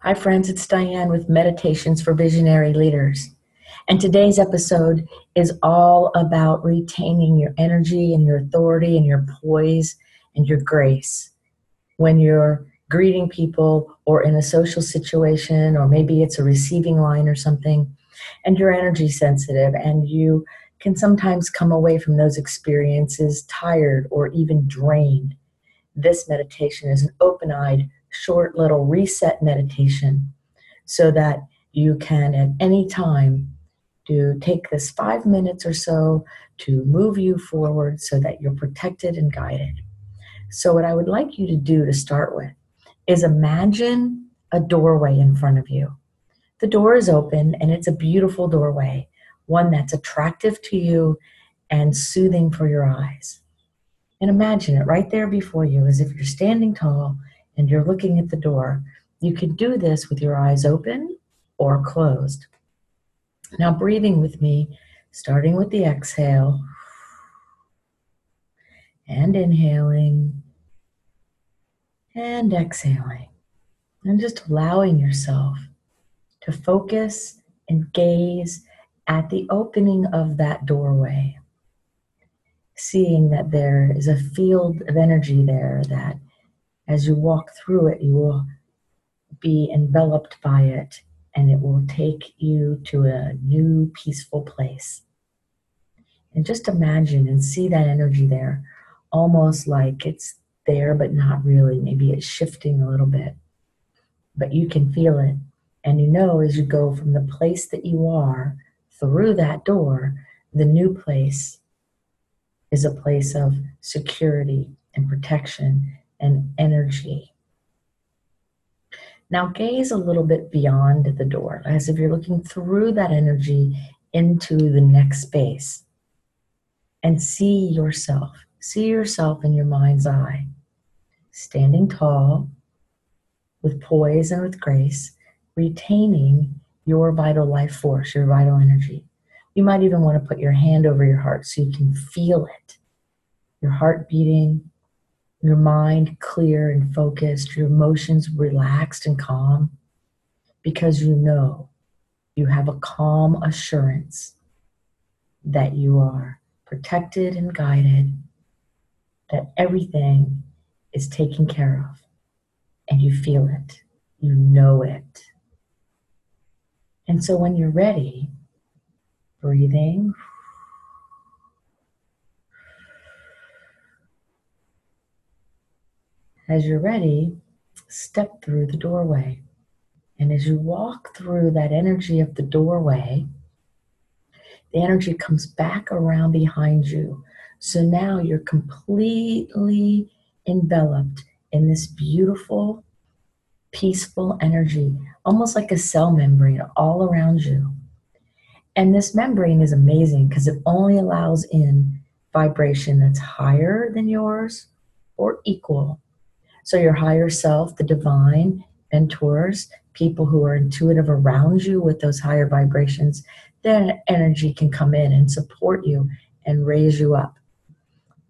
Hi, friends, it's Diane with Meditations for Visionary Leaders. And today's episode is all about retaining your energy and your authority and your poise and your grace when you're greeting people or in a social situation, or maybe it's a receiving line or something, and you're energy sensitive and you can sometimes come away from those experiences tired or even drained. This meditation is an open eyed short little reset meditation so that you can at any time do take this five minutes or so to move you forward so that you're protected and guided. So, what I would like you to do to start with is imagine a doorway in front of you. The door is open and it's a beautiful doorway, one that's attractive to you and soothing for your eyes. And imagine it right there before you as if you're standing tall and you're looking at the door, you can do this with your eyes open or closed. Now, breathing with me, starting with the exhale and inhaling and exhaling, and just allowing yourself to focus and gaze at the opening of that doorway, seeing that there is a field of energy there that as you walk through it, you will be enveloped by it and it will take you to a new peaceful place. And just imagine and see that energy there, almost like it's there but not really. Maybe it's shifting a little bit, but you can feel it. And you know as you go from the place that you are through that door, the new place is a place of security and protection and energy. Now gaze a little bit beyond the door, as if you're looking through that energy into the next space. And see yourself. See yourself in your mind's eye, standing tall, with poise and with grace, retaining your vital life force, your vital energy. You might even want to put your hand over your heart so you can feel it. Your heart beating, your mind clear and focused, your emotions relaxed and calm, because you know you have a calm assurance that you are protected and guided, that everything is taken care of, and you feel it, you know it. And so when you're ready, breathing As you're ready, step through the doorway. And as you walk through that energy of the doorway, the energy comes back around behind you. So now you're completely enveloped in this beautiful, peaceful energy, almost like a cell membrane all around you. And this membrane is amazing because it only allows in vibration that's higher than yours or equal so, your higher self, the divine, mentors, people who are intuitive around you with those higher vibrations, then energy can come in and support you and raise you up.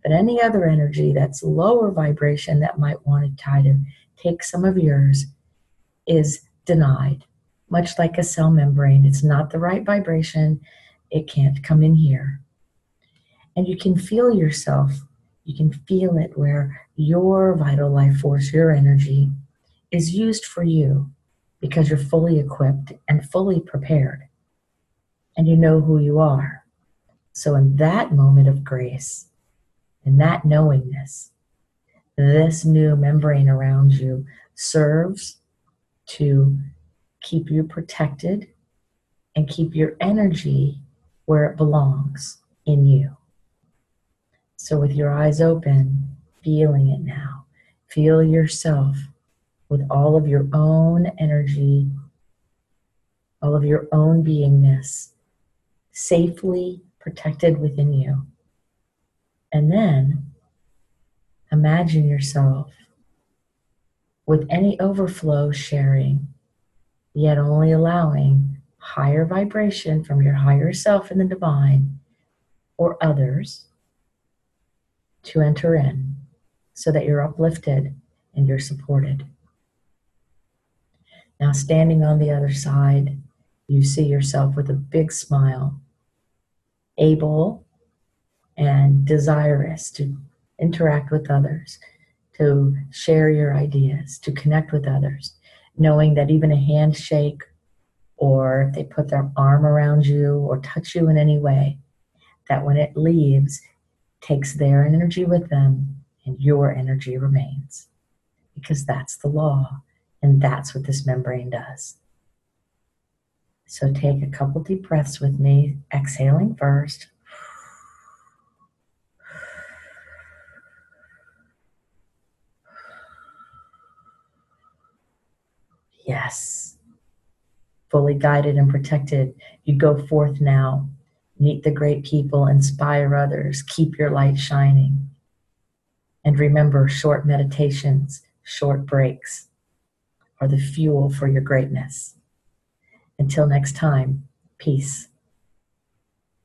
But any other energy that's lower vibration that might want to try to take some of yours is denied. Much like a cell membrane, it's not the right vibration, it can't come in here. And you can feel yourself you can feel it where your vital life force, your energy, is used for you because you're fully equipped and fully prepared and you know who you are. So, in that moment of grace, in that knowingness, this new membrane around you serves to keep you protected and keep your energy where it belongs in you. So, with your eyes open, feeling it now, feel yourself with all of your own energy, all of your own beingness, safely protected within you. And then imagine yourself with any overflow sharing, yet only allowing higher vibration from your higher self in the divine or others to enter in so that you're uplifted and you're supported. Now, standing on the other side, you see yourself with a big smile, able and desirous to interact with others, to share your ideas, to connect with others, knowing that even a handshake or if they put their arm around you or touch you in any way, that when it leaves, takes their energy with them and your energy remains. Because that's the law, and that's what this membrane does. So take a couple deep breaths with me, exhaling first. Yes. Fully guided and protected, you go forth now. Meet the great people, inspire others, keep your light shining. And remember short meditations, short breaks are the fuel for your greatness. Until next time, peace.